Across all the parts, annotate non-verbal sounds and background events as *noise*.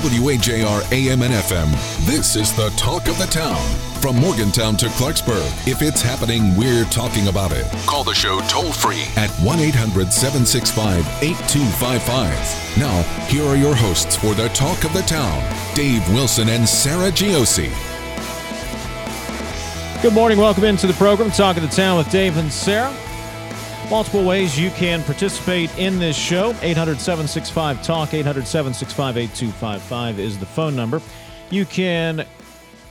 WAJR AM and FM, this is the talk of the town. From Morgantown to Clarksburg, if it's happening, we're talking about it. Call the show toll free at 1 800 765 8255. Now, here are your hosts for the talk of the town Dave Wilson and Sarah Giosi. Good morning. Welcome into the program, Talk of the Town with Dave and Sarah. Multiple ways you can participate in this show. 800 765 TALK, 800 765 8255 is the phone number. You can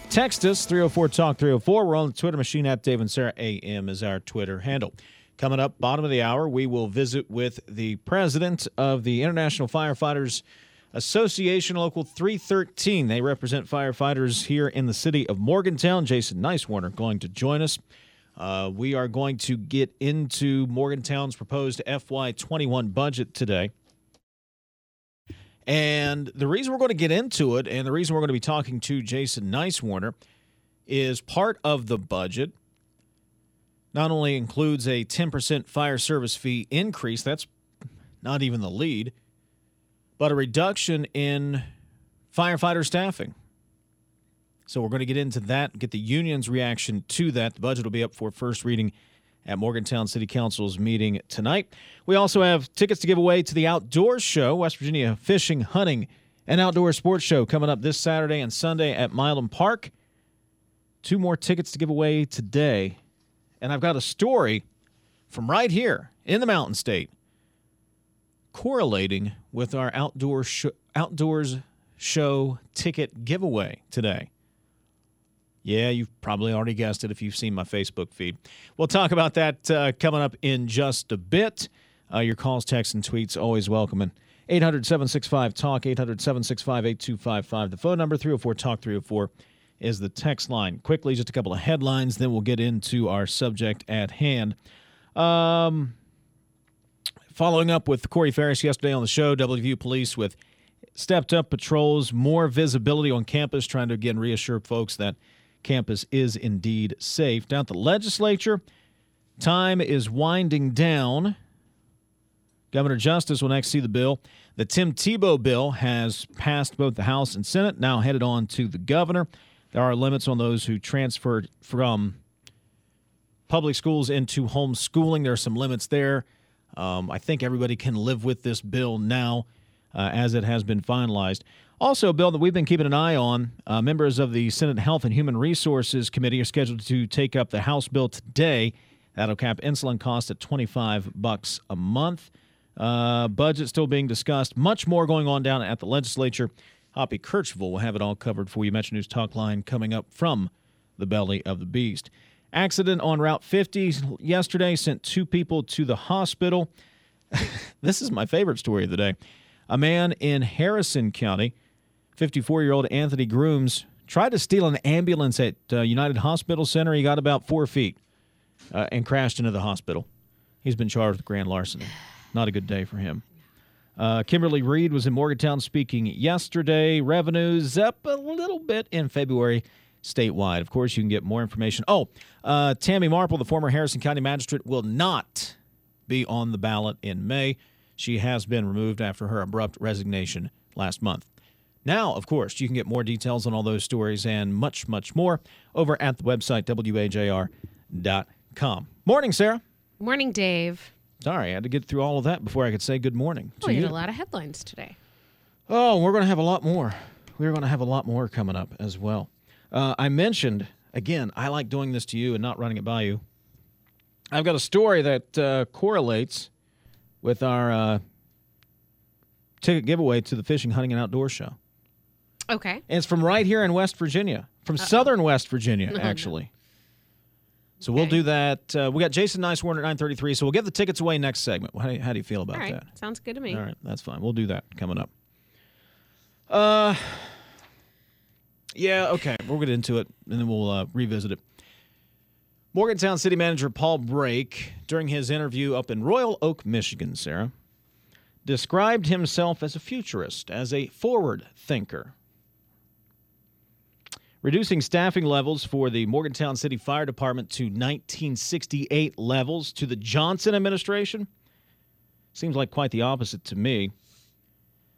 text us, 304 TALK 304. We're on the Twitter machine at Dave and Sarah AM is our Twitter handle. Coming up, bottom of the hour, we will visit with the president of the International Firefighters Association Local 313. They represent firefighters here in the city of Morgantown. Jason Nicewarner going to join us. Uh, we are going to get into Morgantown's proposed FY21 budget today. And the reason we're going to get into it and the reason we're going to be talking to Jason Nicewarner is part of the budget not only includes a 10% fire service fee increase, that's not even the lead, but a reduction in firefighter staffing. So we're going to get into that, get the union's reaction to that. The budget will be up for first reading at Morgantown City Council's meeting tonight. We also have tickets to give away to the Outdoors Show, West Virginia Fishing, Hunting, and Outdoor Sports Show coming up this Saturday and Sunday at Mylan Park. Two more tickets to give away today. And I've got a story from right here in the Mountain State correlating with our outdoor sh- outdoors show ticket giveaway today. Yeah, you've probably already guessed it if you've seen my Facebook feed. We'll talk about that uh, coming up in just a bit. Uh, your calls, texts, and tweets always welcome. And 800 765 TALK, 800 765 8255. The phone number 304 TALK 304 is the text line. Quickly, just a couple of headlines, then we'll get into our subject at hand. Um, following up with Corey Ferris yesterday on the show, WVU Police with stepped up patrols, more visibility on campus, trying to again reassure folks that campus is indeed safe. Down at the legislature, time is winding down. Governor Justice will next see the bill. The Tim Tebow bill has passed both the House and Senate, now headed on to the governor. There are limits on those who transferred from public schools into homeschooling. There are some limits there. Um, I think everybody can live with this bill now uh, as it has been finalized. Also, bill that we've been keeping an eye on. Uh, members of the Senate Health and Human Resources Committee are scheduled to take up the House bill today. That'll cap insulin costs at 25 bucks a month. Uh, budget still being discussed. Much more going on down at the legislature. Hoppy Kercheval will have it all covered for you. Metro News Talk Line coming up from the belly of the beast. Accident on Route 50 yesterday sent two people to the hospital. *laughs* this is my favorite story of the day. A man in Harrison County 54 year old Anthony Grooms tried to steal an ambulance at uh, United Hospital Center. He got about four feet uh, and crashed into the hospital. He's been charged with grand larceny. Not a good day for him. Uh, Kimberly Reed was in Morgantown speaking yesterday. Revenues up a little bit in February statewide. Of course, you can get more information. Oh, uh, Tammy Marple, the former Harrison County magistrate, will not be on the ballot in May. She has been removed after her abrupt resignation last month. Now, of course, you can get more details on all those stories and much, much more over at the website, wajr.com. Morning, Sarah. Morning, Dave. Sorry, I had to get through all of that before I could say good morning to oh, you. had a lot of headlines today. Oh, we're going to have a lot more. We're going to have a lot more coming up as well. Uh, I mentioned, again, I like doing this to you and not running it by you. I've got a story that uh, correlates with our uh, ticket giveaway to the Fishing, Hunting, and Outdoor Show. Okay. And it's from right here in West Virginia, from Uh-oh. southern West Virginia, actually. So okay. we'll do that. Uh, we got Jason Nicewarner at 933, so we'll give the tickets away next segment. How do you, how do you feel about that? Sounds good to me. All right, that's fine. We'll do that coming up. Uh, yeah, okay. We'll get into it, and then we'll uh, revisit it. Morgantown City Manager Paul Brake, during his interview up in Royal Oak, Michigan, Sarah, described himself as a futurist, as a forward thinker reducing staffing levels for the Morgantown City Fire Department to 1968 levels to the Johnson administration seems like quite the opposite to me.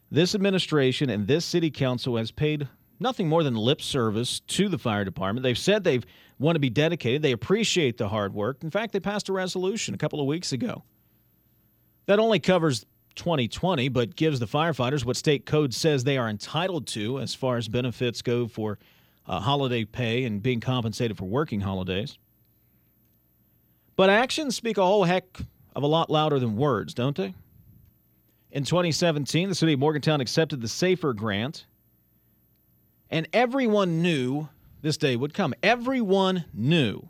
this administration and this city council has paid nothing more than lip service to the fire department. They've said they want to be dedicated. They appreciate the hard work. In fact, they passed a resolution a couple of weeks ago that only covers 2020, but gives the firefighters what state code says they are entitled to as far as benefits go for uh, holiday pay and being compensated for working holidays. But actions speak a whole heck of a lot louder than words, don't they? In 2017, the city of Morgantown accepted the SAFER grant, and everyone knew this day would come. Everyone knew.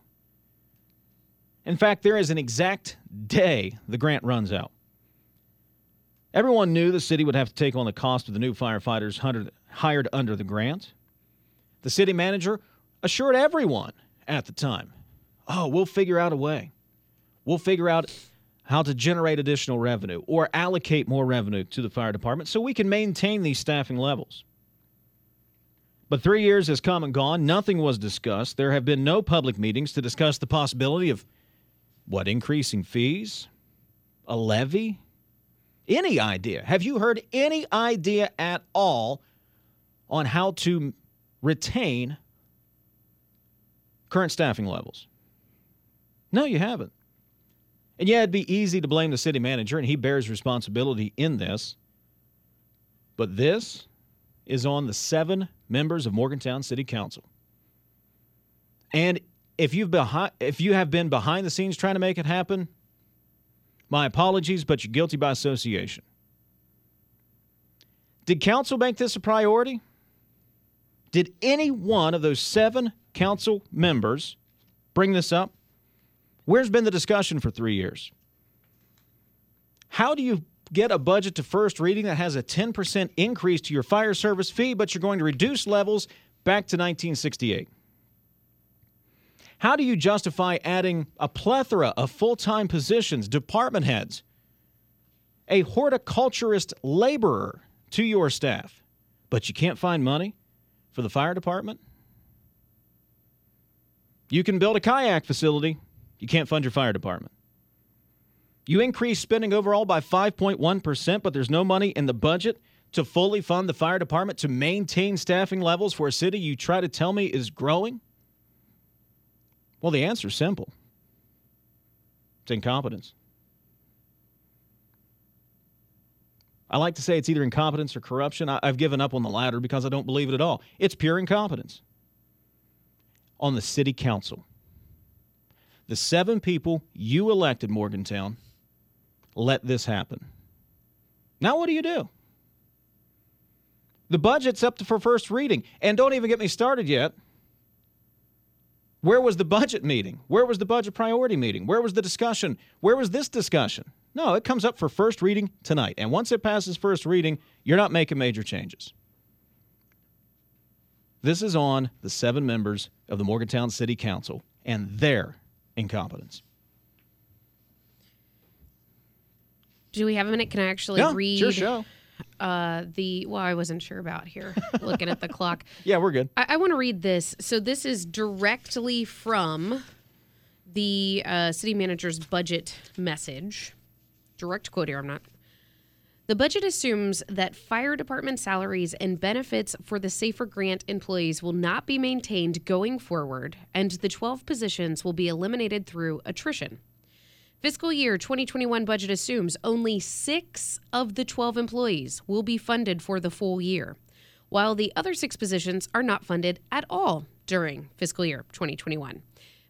In fact, there is an exact day the grant runs out. Everyone knew the city would have to take on the cost of the new firefighters hired under the grant. The city manager assured everyone at the time, oh, we'll figure out a way. We'll figure out how to generate additional revenue or allocate more revenue to the fire department so we can maintain these staffing levels. But three years has come and gone. Nothing was discussed. There have been no public meetings to discuss the possibility of what increasing fees, a levy, any idea. Have you heard any idea at all on how to retain current staffing levels? No, you haven't. And yeah, it'd be easy to blame the city manager, and he bears responsibility in this. But this is on the seven members of Morgantown City Council. And if you've behind, if you have been behind the scenes trying to make it happen, my apologies, but you're guilty by association. Did council make this a priority? Did any one of those seven council members bring this up? Where's been the discussion for three years? How do you get a budget to first reading that has a 10% increase to your fire service fee, but you're going to reduce levels back to 1968? How do you justify adding a plethora of full time positions, department heads, a horticulturist laborer to your staff, but you can't find money for the fire department? You can build a kayak facility, you can't fund your fire department. You increase spending overall by 5.1%, but there's no money in the budget to fully fund the fire department to maintain staffing levels for a city you try to tell me is growing? Well, the answer is simple it's incompetence. I like to say it's either incompetence or corruption. I, have given up on the latter because I don't believe it at all. It's pure incompetence. On the city council, the seven people you elected, Morgantown, let this happen. Now, what do you do? The budget's up for first reading. And don't even get me started yet. Where was the budget meeting? Where was the budget priority meeting? Where was the discussion? Where was this discussion? No, it comes up for first reading tonight. And once it passes first reading, you're not making major changes. This is on the seven members of the Morgantown City Council and their incompetence. Do we have a minute? Can I actually yeah, read? Sure, show. Uh, the well, I wasn't sure about here. *laughs* looking at the clock. Yeah, we're good. I, I want to read this. So this is directly from the uh, city manager's budget message. Direct quote here. I'm not. The budget assumes that fire department salaries and benefits for the Safer Grant employees will not be maintained going forward, and the 12 positions will be eliminated through attrition. Fiscal year 2021 budget assumes only six of the 12 employees will be funded for the full year, while the other six positions are not funded at all during fiscal year 2021.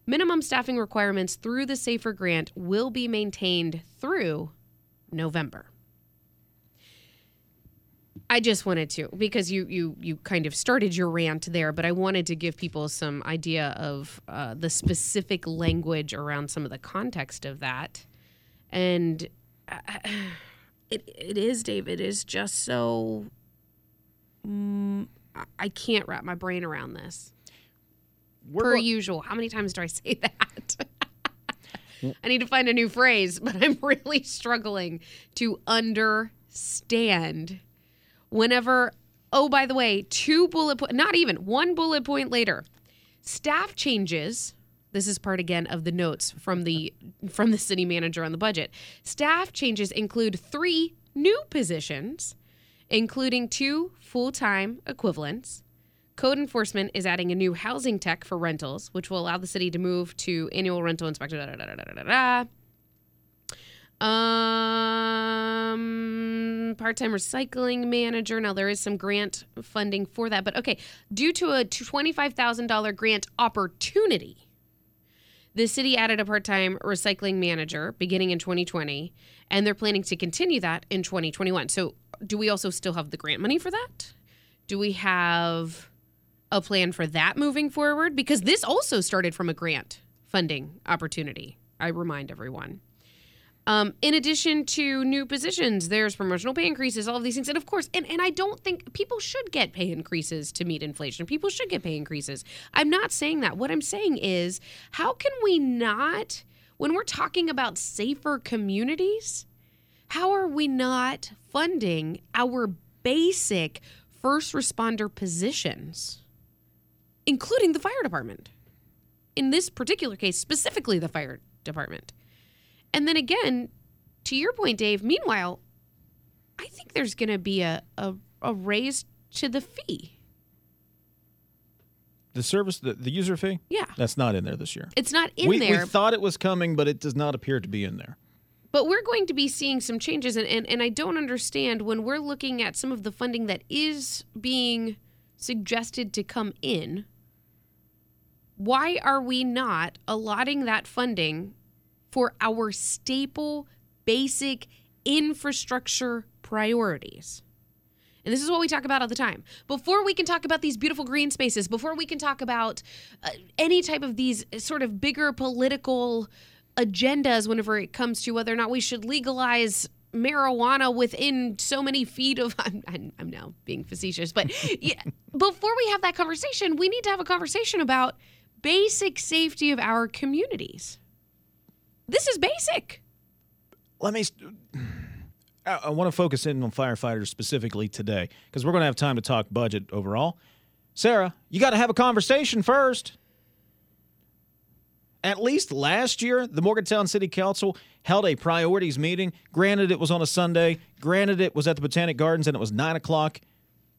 Minimum staffing requirements through the SAFER grant will be maintained through November. I just wanted to because you you you kind of started your rant there, but I wanted to give people some idea of uh, the specific language around some of the context of that, and uh, it it is Dave. It is just so. Um, I can't wrap my brain around this. We're per usual. How many times do I say that? *laughs* I need to find a new phrase, but I'm really struggling to understand whenever, oh, by the way, two bullet point, not even one bullet point later, staff changes. This is part again of the notes from the from the city manager on the budget. Staff changes include three new positions including two full time equivalents. Code enforcement is adding a new housing tech for rentals, which will allow the city to move to annual rental inspector. Da, da, da, Um, part-time recycling manager. Now there is some grant funding for that, but okay. Due to a twenty-five thousand dollar grant opportunity, the city added a part-time recycling manager beginning in 2020, and they're planning to continue that in 2021. So, do we also still have the grant money for that? Do we have a plan for that moving forward? Because this also started from a grant funding opportunity. I remind everyone. Um, in addition to new positions, there's promotional pay increases, all of these things. And of course, and, and I don't think people should get pay increases to meet inflation. People should get pay increases. I'm not saying that. What I'm saying is, how can we not, when we're talking about safer communities, how are we not funding our basic first responder positions, including the fire department? In this particular case, specifically the fire department. And then again, to your point, Dave, meanwhile, I think there's going to be a, a, a raise to the fee. The service, the, the user fee? Yeah. That's not in there this year. It's not in we, there, we thought it was coming, but it does not appear to be in there. but we're going to be seeing some changes. And, and, and I don't understand when we're looking at some of the funding that is being suggested to come in, why are we not allotting that funding for our staple, basic infrastructure priorities? And this is what we talk about all the time. Before we can talk about these beautiful green spaces, before we can talk about uh, any type of these sort of bigger political agendas, whenever it comes to whether or not we should legalize marijuana within so many feet of *laughs* I'm, I'm, I'm now being facetious but *laughs* yeah, before we have that conversation we need to have a conversation about basic safety of our communities this is basic Let me. St- I, I want to focus in on firefighters specifically today because we're going to have time to talk budget overall. Sarah, you got to have a conversation first. At least last year, the Morgantown City Council held a priorities meeting. Granted, it was on a Sunday. Granted, it was at the Botanic Gardens and it was nine o'clock,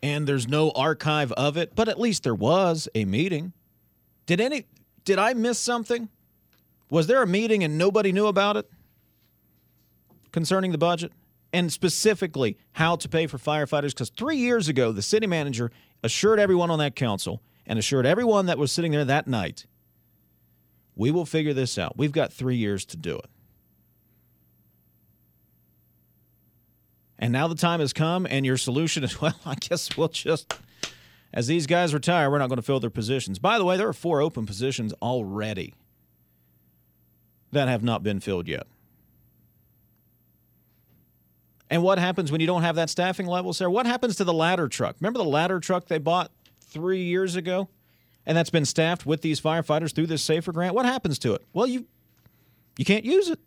and there's no archive of it. But at least there was a meeting. Did any? Did I miss something? Was there a meeting and nobody knew about it concerning the budget and specifically how to pay for firefighters? Because three years ago, the city manager assured everyone on that council and assured everyone that was sitting there that night we will figure this out. We've got three years to do it. And now the time has come, and your solution is *laughs* well, I guess we'll just, as these guys retire, we're not going to fill their positions. By the way, there are four open positions already that have not been filled yet. And what happens when you don't have that staffing level, Sarah? What happens to the ladder truck? Remember the ladder truck they bought three years ago? And that's been staffed with these firefighters through this Safer grant. What happens to it? Well, you you can't use it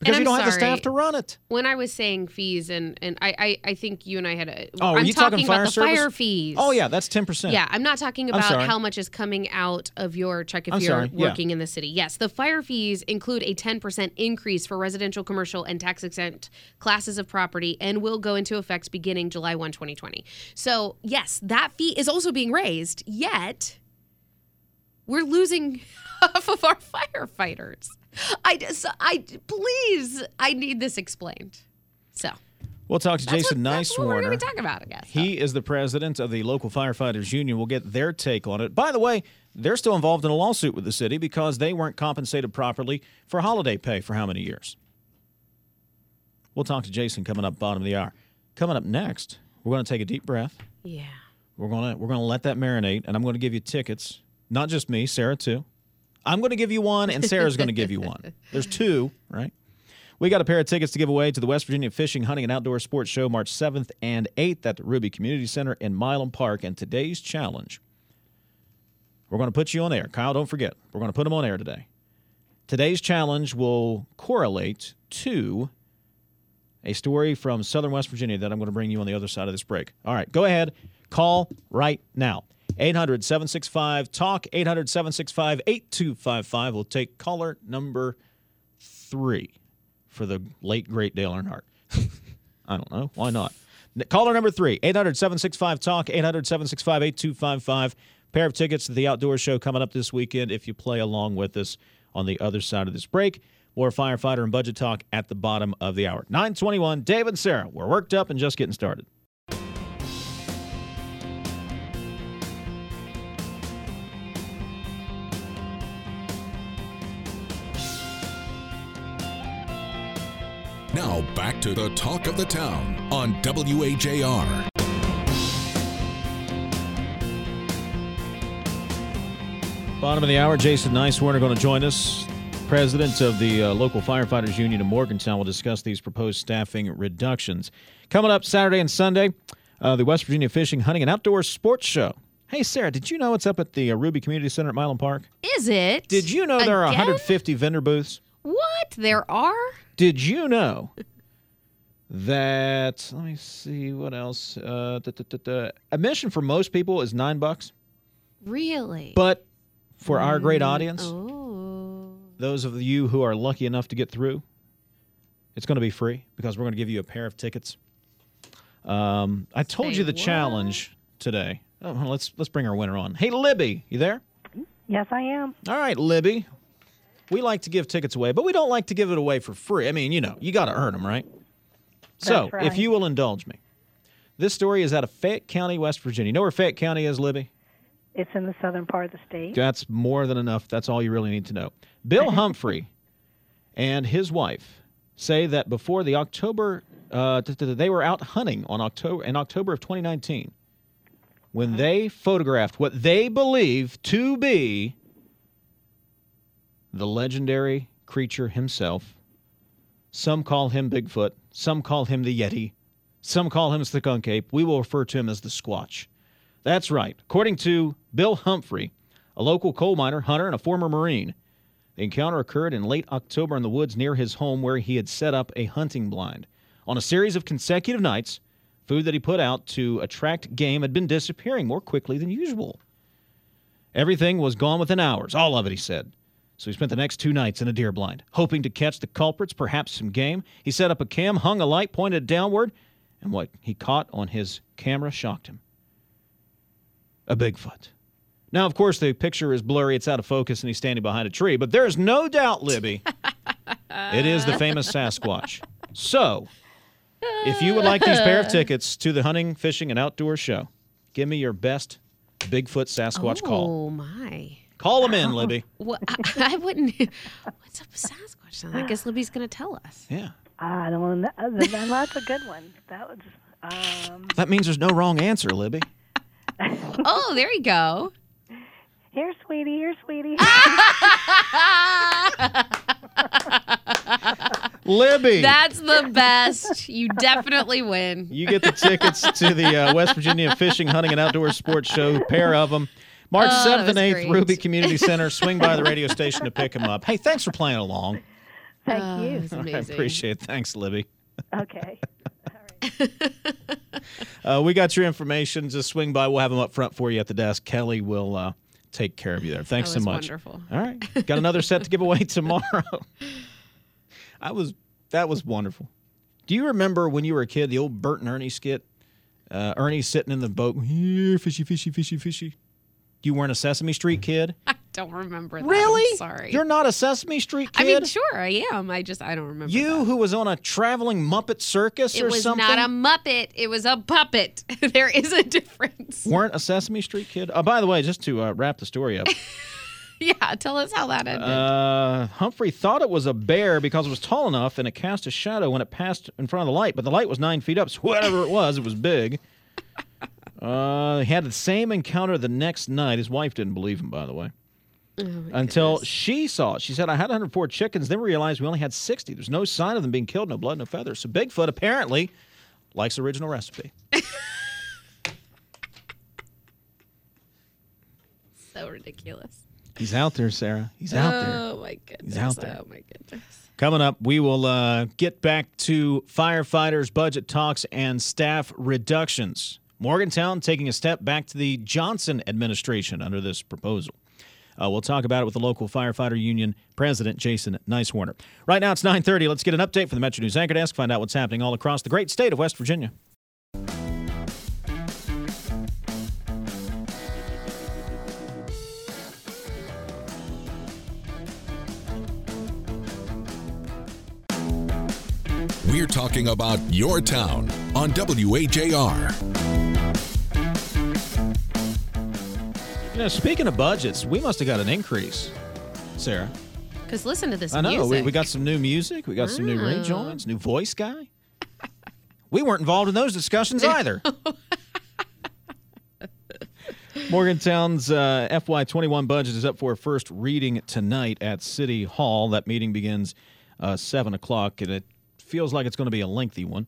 because you don't have the staff to run it. when I was saying fees, and and I I, I think you and I had a. Oh, are I'm you talking fire about the service? fire fees. Oh yeah, that's ten percent. Yeah, I'm not talking about how much is coming out of your check if I'm you're sorry, yeah. working in the city. Yes, the fire fees include a 10% increase for residential, commercial, and tax exempt classes of property and will go into effect beginning July 1, 2020. So, yes, that fee is also being raised, yet we're losing *laughs* half of our firefighters. I just, I please, I need this explained. So, We'll talk to that's Jason what, that's what we're Nicewarner. going to be talking about, I guess. He is the president of the local firefighters union. We'll get their take on it. By the way, they're still involved in a lawsuit with the city because they weren't compensated properly for holiday pay for how many years? We'll talk to Jason coming up bottom of the hour. Coming up next, we're going to take a deep breath. yeah. We're going to we're going to let that marinate and I'm going to give you tickets. Not just me, Sarah too. I'm going to give you one and Sarah's going to give you one. *laughs* There's two, right? We got a pair of tickets to give away to the West Virginia Fishing, Hunting, and Outdoor Sports Show March 7th and 8th at the Ruby Community Center in Mylan Park. And today's challenge, we're going to put you on air. Kyle, don't forget, we're going to put them on air today. Today's challenge will correlate to a story from Southern West Virginia that I'm going to bring you on the other side of this break. All right, go ahead. Call right now. 800 765 TALK, 800 765 8255. We'll take caller number three for the late, great Dale Earnhardt. *laughs* I don't know. Why not? Caller number three, 800 765 Talk, 800 765 8255. Pair of tickets to the outdoor show coming up this weekend if you play along with us on the other side of this break. More firefighter and budget talk at the bottom of the hour. 921, Dave and Sarah. We're worked up and just getting started. Now back to the talk of the town on WAJR. Bottom of the hour, Jason Nicewarner going to join us. President of the uh, local firefighters union in Morgantown will discuss these proposed staffing reductions. Coming up Saturday and Sunday, uh, the West Virginia Fishing, Hunting, and Outdoor Sports Show. Hey, Sarah, did you know it's up at the uh, Ruby Community Center at Mylan Park? Is it? Did you know there are 150 vendor booths? What? There are? Did you know that? Let me see what else. Uh, da, da, da, da. Admission for most people is nine bucks, Really? but for our great audience, oh. those of you who are lucky enough to get through, it's going to be free because we're going to give you a pair of tickets. Um, I told Say you the what? challenge today. Oh, let's let's bring our winner on. Hey, Libby, you there? Yes, I am. All right, Libby. We like to give tickets away, but we don't like to give it away for free. I mean, you know, you got to earn them, right? So, That's if you will indulge me, this story is out of Fayette County, West Virginia. You know where Fayette County is, Libby? It's in the southern part of the state. That's more than enough. That's all you really need to know. Bill *laughs* Humphrey and his wife say that before the October, uh, th- th- they were out hunting on October in October of 2019 when they photographed what they believe to be the legendary creature himself. Some call him Bigfoot. Some call him the Yeti. Some call him the Skunk Ape. We will refer to him as the Squatch. That's right. According to Bill Humphrey, a local coal miner, hunter, and a former Marine, the encounter occurred in late October in the woods near his home where he had set up a hunting blind. On a series of consecutive nights, food that he put out to attract game had been disappearing more quickly than usual. Everything was gone within hours, all of it, he said. So he spent the next two nights in a deer blind, hoping to catch the culprits, perhaps some game. He set up a cam, hung a light, pointed downward, and what he caught on his camera shocked him a Bigfoot. Now, of course, the picture is blurry, it's out of focus, and he's standing behind a tree, but there's no doubt, Libby, it is the famous Sasquatch. So, if you would like these pair of tickets to the hunting, fishing, and outdoor show, give me your best Bigfoot Sasquatch oh, call. Oh, my. Call them in, Libby. Well, I, I wouldn't. What's up with Sasquatch? sound? I guess Libby's going to tell us. Yeah. I don't know. That's a good one. That was. Um, That means there's no wrong answer, Libby. *laughs* Oh, there you go. here, sweetie. Here, sweetie. *laughs* Libby! That's the best. You definitely win. You get the tickets to the uh, West Virginia Fishing, Hunting, and Outdoor Sports Show. Pair of them. March Oh, 7th and 8th, great. Ruby Community *laughs* Center. Swing by the radio station to pick them up. Hey, thanks for playing along. Thank Oh, you. that's *laughs* I appreciate it. Thanks, Libby. Okay. *laughs* Uh, we got your information. Just swing by. We'll have them up front for you at the desk. Kelly will uh, take care of you there. Thanks That so much. wonderful. All right. Got another set to give away tomorrow. I was that was wonderful. Do you remember when you were a kid the old Bert and Ernie skit? Uh, Ernie sitting in the boat, here, fishy, fishy, fishy, fishy. You weren't a Sesame Street kid, *laughs* I don't remember that. really? I'm sorry. You're not a Sesame Street kid? I mean, sure, I am. I just I don't remember. you that. who was on a traveling Muppet circus It or something? It was not a Muppet. It was a puppet. *laughs* there is a difference. weren't a Sesame Street kid. Oh, by the way, just to uh, wrap the story up, *laughs* Yeah, tell us how that ended. Uh, Humphrey thought it was a bear because it was tall enough and it cast a shadow when it passed in front of the light, but the light was nine feet up, so whatever it was, it was big. Uh, he had the same encounter the next night. His wife didn't believe him, by the way, Oh, until goodness. she saw it. She said, I had 104 chickens. Then we realized we only had 60. There's no sign of them being killed, no blood, no feathers. So Bigfoot apparently likes the original recipe. *laughs* so ridiculous. He's out there, Sarah. He's out there. Oh my goodness. out there. Oh my goodness. Coming up, we will uh, get back to firefighters' budget talks and staff reductions. Morgantown taking a step back to the Johnson administration under this proposal. Uh, we'll talk about it with the local firefighter union president, Jason Nicewarner. Right now, it's 9:30. Let's get an update from the Metro News Anchor Desk. Find out what's happening all across the great state of West Virginia. We're talking about your town on WAJR. You know, speaking of budgets, we must have got an increase, Sarah. Because listen to this I know. We, music. we got some new music. We got some new Oh. rejoins, new voice guy. we weren't involved in those discussions either. Morgantown's uh, FY21 budget is up for a first reading tonight at City Hall. That meeting begins uh, 7 o'clock, and it feels like it's going to be a lengthy one.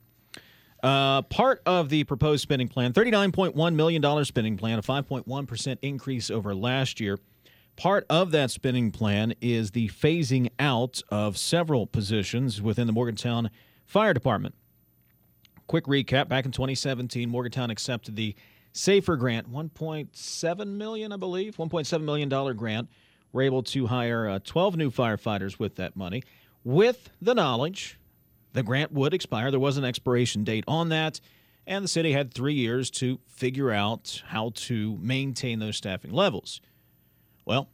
Uh, part of the proposed spending plan, $39.1 million spending plan, a 5.1% increase over last year. Part of that spending plan is the phasing out of several positions within the Morgantown Fire Department. Quick recap back in 2017, Morgantown accepted the Safer grant, 1.7 million, I believe, 1.7 million dollar grant. We're able to hire uh, 12 new firefighters with that money, with the knowledge the grant would expire. There was an expiration date on that, and the city had three years to figure out how to maintain those staffing levels. Well,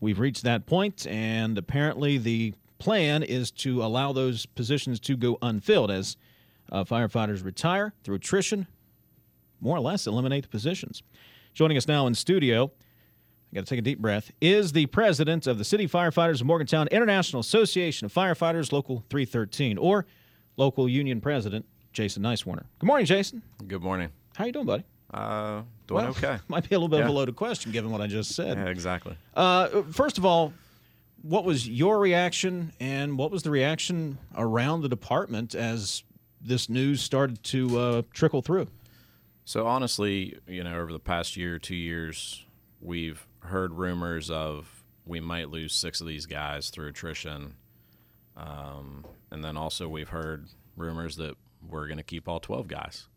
we've reached that point, and apparently the plan is to allow those positions to go unfilled as uh, firefighters retire through attrition, more or less eliminate the positions. Joining us now in studio, I got to take a deep breath, is the president of the City Firefighters of Morgantown International Association of Firefighters, Local 313, or local union president, Jason Nicewarner. Good morning, Jason. Good morning. How you doing, buddy? Uh, doing Well, okay. *laughs* Might be a little bit of a loaded question given what I just said. Yeah, exactly. Uh, first of all, what was your reaction and what was the reaction around the department as this news started to uh, trickle through? So honestly, you know, over the past year, two years, we've heard rumors of we might lose six of these guys through attrition, um, and then also we've heard rumors that we're going to keep all twelve guys.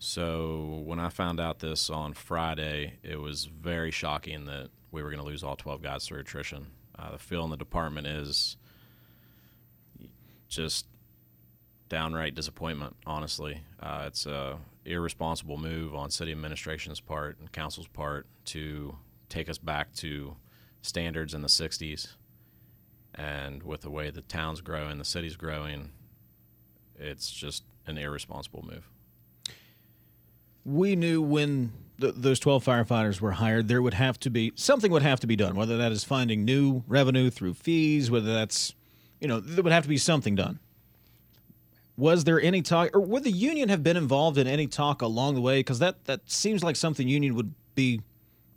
So when I found out this on Friday, it was very shocking that we were going to lose all twelve guys through attrition. Uh, the feel in the department is just downright disappointment. Honestly, uh, it's a irresponsible move on city administration's part and council's part to take us back to standards in the '60s. And with the way the town's growing, the city's growing, it's just an irresponsible move. We knew when th- those 12 firefighters were hired, there would have to be something would have to be done, whether that is finding new revenue through fees, whether that's, you know, there would have to be something done. Was there any talk, or would the union have been involved in any talk along the way? Because that, that seems like something union would be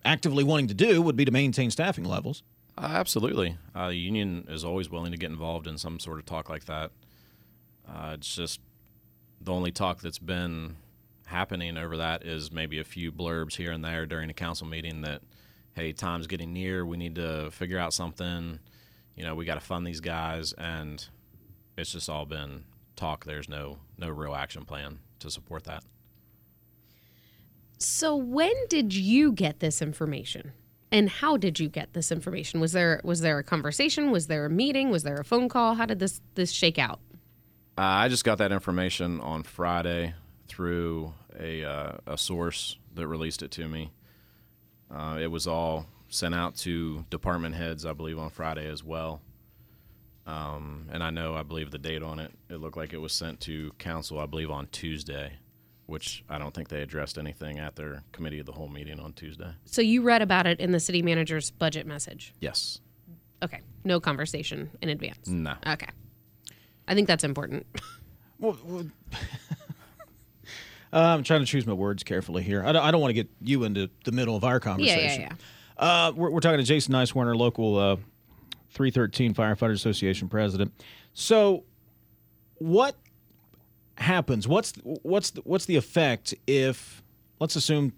actively wanting to do, would be to maintain staffing levels. Uh, absolutely. Uh, the union is always willing to get involved in some sort of talk like that. Uh, it's just the only talk that's been happening over that is maybe a few blurbs here and there during a council meeting that, hey, time's getting near. We need to figure out something. You know, we got to fund these guys, and it's just all been talk. There's no no real action plan to support that. So when did you get this information? And how did you get this information? Was there was there a conversation? Was there a meeting? Was there a phone call? How did this this shake out? Uh, I just got that information on Friday through a, uh, a source that released it to me. Uh, it was all sent out to department heads, I believe, on Friday as well. Um, and I know, I believe the date on it, it looked like it was sent to council, I believe, on Tuesday, which I don't think they addressed anything at their committee of the whole meeting on Tuesday. So you read about it in the city manager's budget message. Yes. Okay. No conversation in advance. No. Okay. I think that's important. Well, well uh, *laughs* I'm trying to choose my words carefully here. I don't, I don't want to get you into the middle of our conversation. yeah, yeah. Uh, we're, we're talking to Jason Nicewarner, local uh, 313 Firefighter Association president. So, what happens? What's what's the, what's the effect if let's assume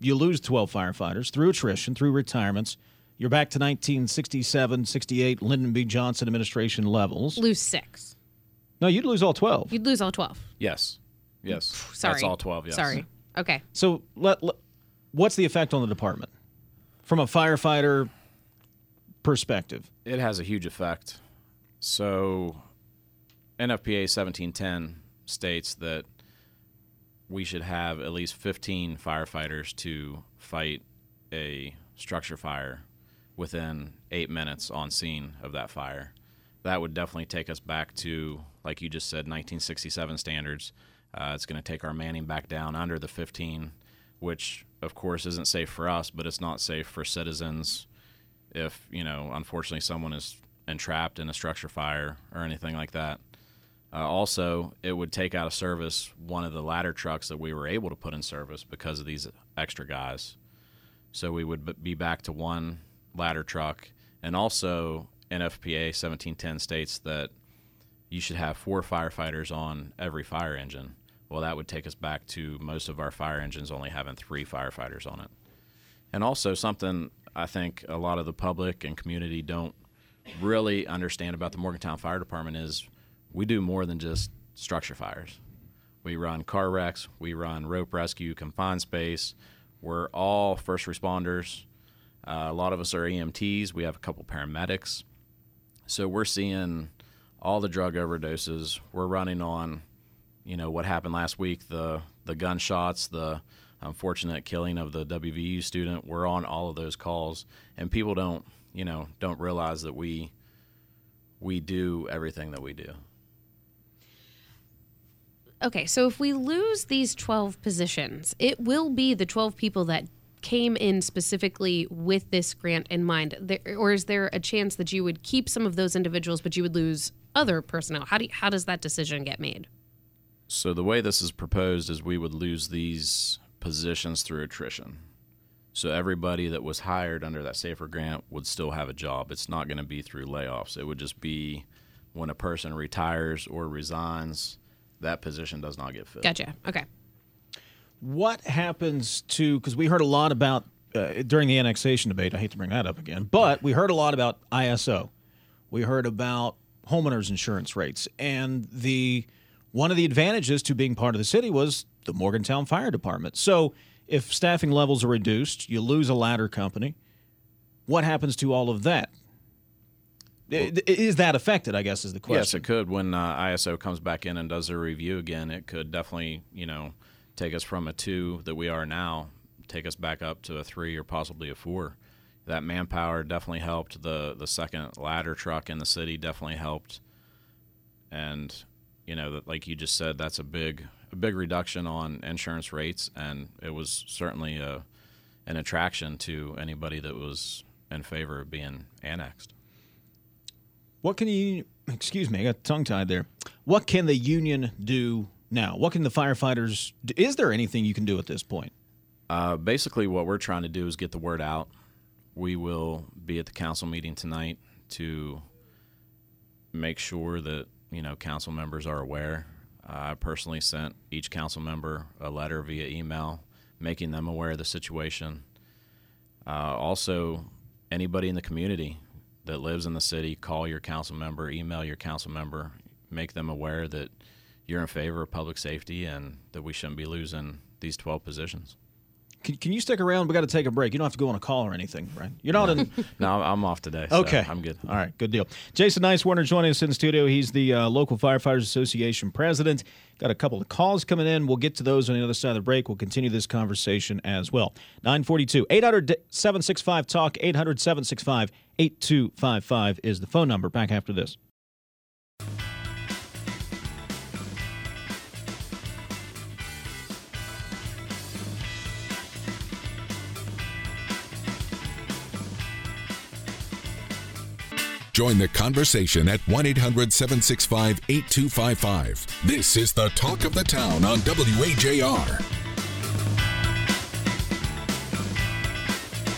you lose 12 firefighters through attrition, through retirements? You're back to 1967, 68 Lyndon B. Johnson administration levels. Lose six. No, you'd lose all 12. You'd lose all twelve. Yes. Yes. Sorry. That's all 12, yes. Sorry. Okay. So, let, let- what's the effect on the department from a firefighter perspective? It has a huge effect. So, NFPA 1710 states that we should have at least 15 firefighters to fight a structure fire within eight minutes on scene of that fire. That would definitely take us back to like you just said, 1967 standards. Uh, it's going to take our manning back down under the 15, which of course isn't safe for us, but it's not safe for citizens. If you know, unfortunately, someone is entrapped in a structure fire or anything like that. Uh, also, it would take out of service one of the ladder trucks that we were able to put in service because of these extra guys. So we would be back to one ladder truck. And also, NFPA 1710 states that you should have four firefighters on every fire engine. Well, that would take us back to most of our fire engines only having three firefighters on it. And also, something I think a lot of the public and community don't really understand about the Morgantown Fire Department is we do more than just structure fires. We run car wrecks, we run rope rescue, confined space. We're all first responders. Uh, a lot of us are EMTs. We have a couple paramedics. So we're seeing all the drug overdoses. We're running on, you know, what happened last week the the gunshots, the unfortunate killing of the WVU student. We're on all of those calls, and people don't, you know, don't realize that we we do everything that we do. Okay, so if we lose these 12 positions, it will be the 12 people that came in specifically with this grant in mind. There, or is there a chance that you would keep some of those individuals, but you would lose other personnel? How, do you, how does that decision get made? So the way this is proposed is we would lose these positions through attrition. So everybody that was hired under that safer grant would still have a job. It's not going to be through layoffs. It would just be when a person retires or resigns, that position does not get filled. Gotcha. Okay. What happens to because we heard a lot about uh, during the annexation debate. I hate to bring that up again, but we heard a lot about ISO. We heard about homeowners insurance rates, and the one of the advantages to being part of the city was the Morgantown Fire Department. So if staffing levels are reduced, you lose a ladder company. What happens to all of that? Is that affected? I guess is the question. Yes, it could. When uh, ISO comes back in and does a review again, it could definitely, you know, take us from a two that we are now, take us back up to a three or possibly a four. That manpower definitely helped. The the second ladder truck in the city definitely helped, and you know, that like you just said, that's a big a big reduction on insurance rates, and it was certainly a an attraction to anybody that was in favor of being annexed. What can you? Excuse me, I got tongue tied there. What can the union do now? What can the firefighters? Is there anything you can do at this point? Uh, basically, what we're trying to do is get the word out. We will be at the council meeting tonight to make sure that you know council members are aware. I personally sent each council member a letter via email, making them aware of the situation. Uh, also, anybody in the community that lives in the city, call your council member, email your council member, make them aware that you're in favor of public safety and that we shouldn't be losing these 12 positions. Can, can you stick around? We got to take a break. You don't have to go on a call or anything, right? You're not in. *laughs* No, I'm off today. so Okay, I'm good. All right, good deal. Jason Nicewarner joining us in the studio. He's the uh, local firefighters association president. Got a couple of calls coming in. We'll get to those on the other side of the break. We'll continue this conversation as well. 942 800 765 talk 800 765 8255 is the phone number. Back after this. Join the conversation at 1 800 765 8255. This is the talk of the town on WAJR.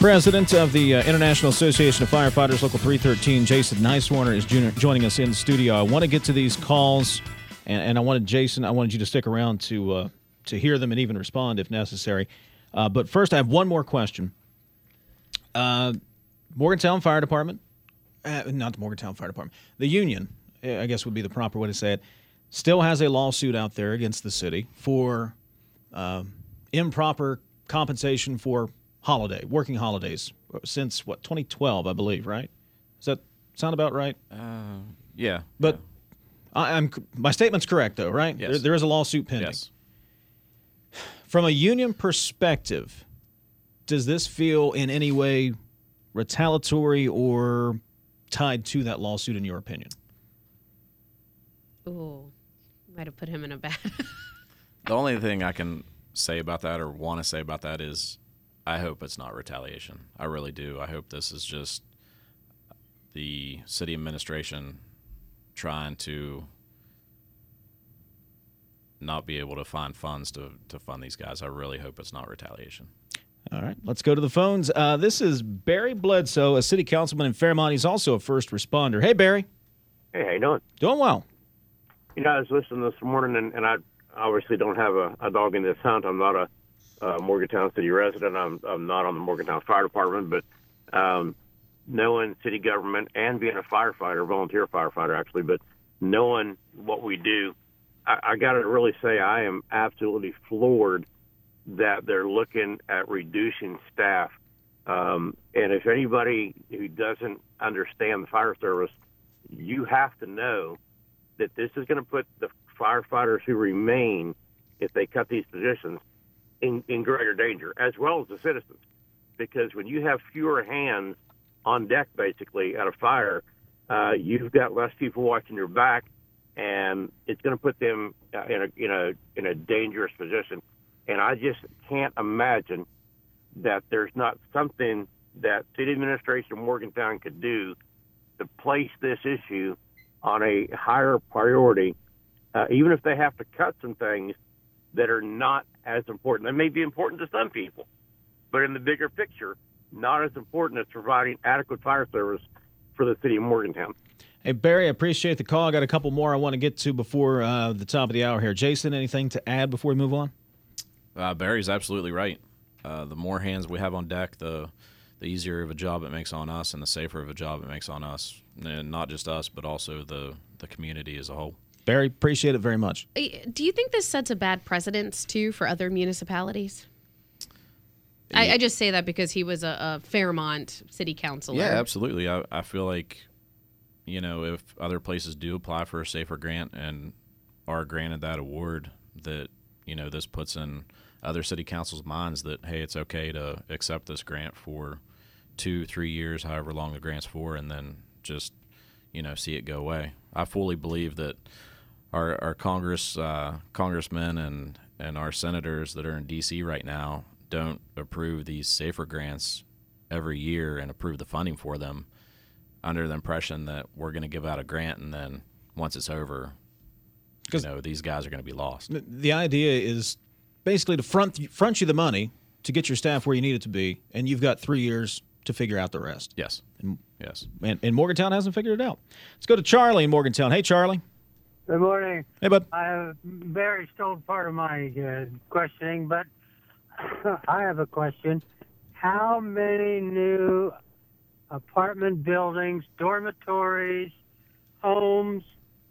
President of the uh, International Association of Firefighters, Local 313, Jason Nicewarner, is junior, joining us in the studio. I want to get to these calls, and, and I wanted Jason, I wanted you to stick around to uh, to hear them and even respond if necessary. Uh, but first, I have one more question. Uh, Morgantown Fire Department, uh, not the Morgantown Fire Department, the union, uh, I guess would be the proper way to say it, still has a lawsuit out there against the city for um, improper compensation for holiday, working holidays since what 2012, I believe, right? Does that sound about right? Yeah. But I, I'm my statement's correct though, right? Yes. There, there is a lawsuit pending. yes. From a union perspective, does this feel in any way retaliatory or tied to that lawsuit, in your opinion? Ooh, might have put him in a bad. *laughs* The only thing I can say about that or want to say about that is I hope it's not retaliation. I really do. I hope this is just the city administration trying to not be able to find funds to, to fund these guys. I really hope it's not retaliation. All right, let's go to the phones. Uh, this is Barry Bledsoe, a city councilman in Fairmont. He's also a first responder. Hey, Barry. Hey, how you doing? Doing well. You know, I was listening this morning, and, and I obviously don't have a, a dog in this hunt. I'm not a, Morgantown city resident. I'm, I'm not on the Morgantown Fire Department, but um, knowing city government and being a firefighter, volunteer firefighter actually, but knowing what we do, I, I got to really say I am absolutely floored that they're looking at reducing staff. Um, and if anybody who doesn't understand the fire service, you have to know that this is going to put the firefighters who remain, if they cut these positions, in, in greater danger, as well as the citizens. Because when you have fewer hands on deck, basically, at a fire, uh, you've got less people watching your back, and it's going to put them uh, in a in a in a dangerous position. And I just can't imagine that there's not something that city administration Morgantown could do to place this issue on a higher priority, uh, even if they have to cut some things that are not as important. They may be important to some people, but in the bigger picture, not as important as providing adequate fire service for the city of Morgantown. Hey, Barry, I appreciate the call. I got a couple more I want to get to before uh, the top of the hour here. Jason, anything to add before we move on? Uh, Barry's absolutely right. Uh, the more hands we have on deck, the the easier of a job it makes on us, and the safer of a job it makes on us, and not just us, but also the the community as a whole. Barry, appreciate it very much. Do you think this sets a bad precedence too for other municipalities? I, I just say that because he was a, a Fairmont city councilor. Yeah, absolutely. I, I feel like, you know, if other places do apply for a safer grant and are granted that award, that, you know, this puts in other city councils' minds that, hey, it's okay to accept this grant for two, three years, however long the grant's for, and then just, you know, see it go away. I fully believe that our, our Congress, uh, congressmen and, and our senators that are in D.C. right now don't approve these safer grants every year and approve the funding for them under the impression that we're going to give out a grant and then once it's over, you know, these guys are going to be lost. The idea is basically to front front you the money to get your staff where you need it to be, and you've got three years to figure out the rest. Yes. Yes. And, and Morgantown hasn't figured it out. Let's go to Charlie in Morgantown. Hey, Charlie. Good morning. Hey, bud. I have Barry stole part of my uh, questioning, but *laughs* I have a question. How many new apartment buildings, dormitories, homes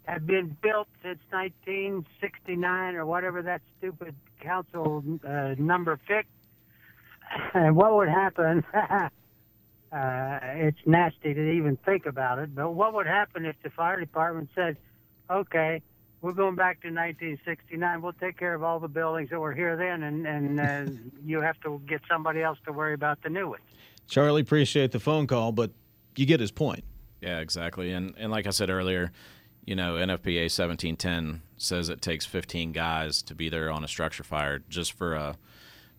have been built since 1969 or whatever that stupid council uh, number picked? And what would happen? *laughs* uh, it's nasty to even think about it, but what would happen if the fire department said, okay, we're going back to 1969. We'll take care of all the buildings that were here then, and and uh, *laughs* you have to get somebody else to worry about the new ones. Charlie, appreciate the phone call, but you get his point. Yeah, exactly. And and like I said earlier, you know, NFPA 1710 says it takes 15 guys to be there on a structure fire just for a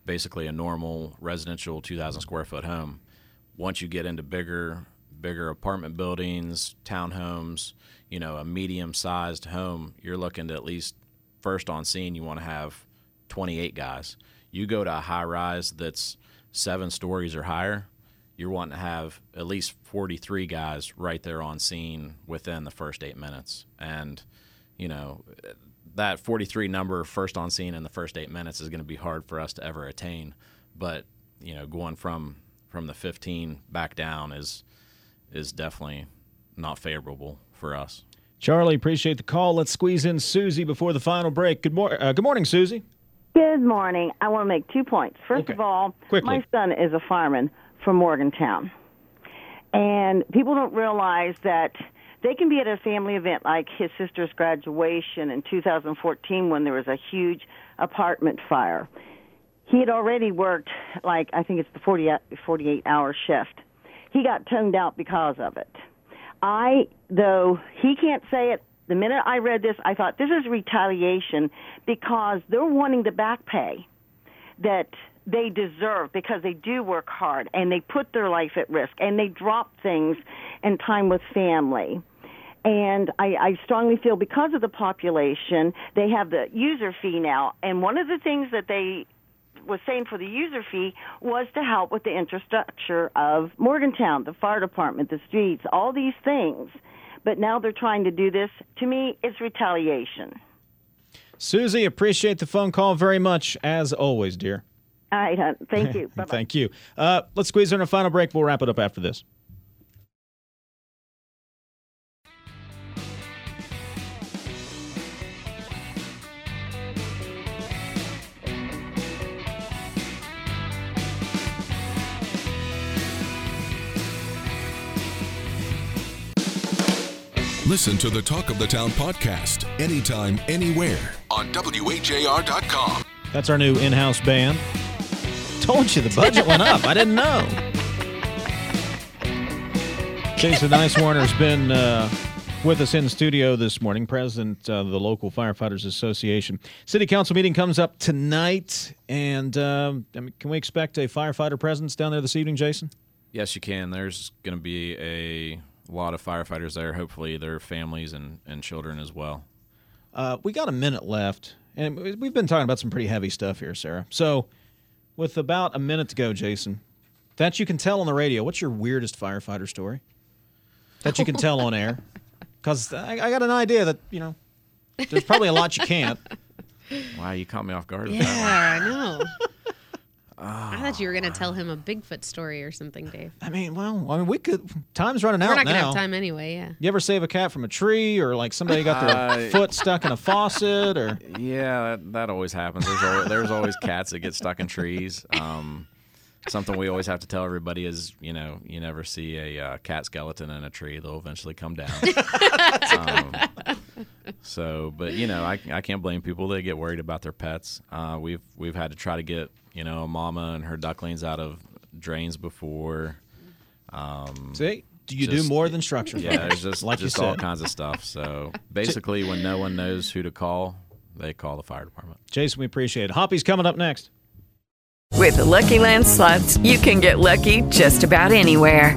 basically a normal residential 2,000 square foot home. Once you get into bigger bigger apartment buildings, townhomes, you know, a medium sized home, you're looking to at least first on scene you want to have 28 guys. You go to a high rise that's seven stories or higher, you're wanting to have at least 43 guys right there on scene within the first eight minutes. And, you know, that 43 number first on scene in the first eight minutes is going to be hard for us to ever attain. But, you know, going from from the 15 back down is is definitely not favorable for us. Charlie, appreciate the call. Let's squeeze in Susie before the final break. Good, mor- uh, good morning, Susie. Good morning. I want to make two points. First Okay. of all, Quickly. my son is a fireman from Morgantown. And people don't realize that they can be at a family event like his sister's graduation in 2014 when there was a huge apartment fire. He had already worked, like, I think it's the 40, 48 hour shift. He got toned out because of it. I, though he can't say it, The minute I read this, I thought this is retaliation because they're wanting the back pay that they deserve because they do work hard and they put their life at risk and they drop things and time with family. And I, I strongly feel because of the population, they have the user fee now. And one of the things that they was saying for the user fee was to help with the infrastructure of Morgantown, the fire department, the streets, all these things. But now they're trying to do this. To me, it's retaliation. Susie, appreciate the phone call very much, as always, dear. All right, hon. Thank you. *laughs* Bye-bye. Thank you. Uh, let's squeeze in a final break. We'll wrap it up after this. Listen to the Talk of the Town podcast anytime, anywhere on WAJR.com. That's our new in house band. Told you the budget went up. I didn't know. Jason Nicewarner's been uh, with us in studio this morning, president of the local firefighters association. City council meeting comes up tonight, and um, I mean, can we expect a firefighter presence down there this evening, Jason? Yes, you can. There's going to be a lot of firefighters there. Hopefully, their families and, and children as well. Uh, we got a minute left, and we've been talking about some pretty heavy stuff here, Sarah. So, with about a minute to go, Jason, that you can tell on the radio, what's your weirdest firefighter story? That you can tell on air? *laughs* Because I, I got an idea that, you know, there's probably a lot you can't. Wow, you caught me off guard. with Yeah, that one. I know. *laughs* I thought you were going to tell him a Bigfoot story or something, Dave. I mean, well, I mean, we could. Time's running out We're not going to now. have time anyway, yeah. You ever save a cat from a tree, or like somebody got their Uh, foot stuck in a faucet, or Yeah, that, that always happens. There's always, there's always cats that get stuck in trees. Um, something we always have to tell everybody is, you know, you never see a uh, cat skeleton in a tree; they'll eventually come down. *laughs* um, so, but you know, I, I can't blame people. They get worried about their pets. Uh, we've we've had to try to get you know mama and her ducklings out of drains before. Um, see, do you Just- do more than structure? yeah, it's just like just you all kinds of stuff. So *laughs* basically, when no one knows who to call, they call the fire department. Jason, we appreciate it. Hoppy's coming up next. With the Lucky Land slots, you can get lucky just about anywhere.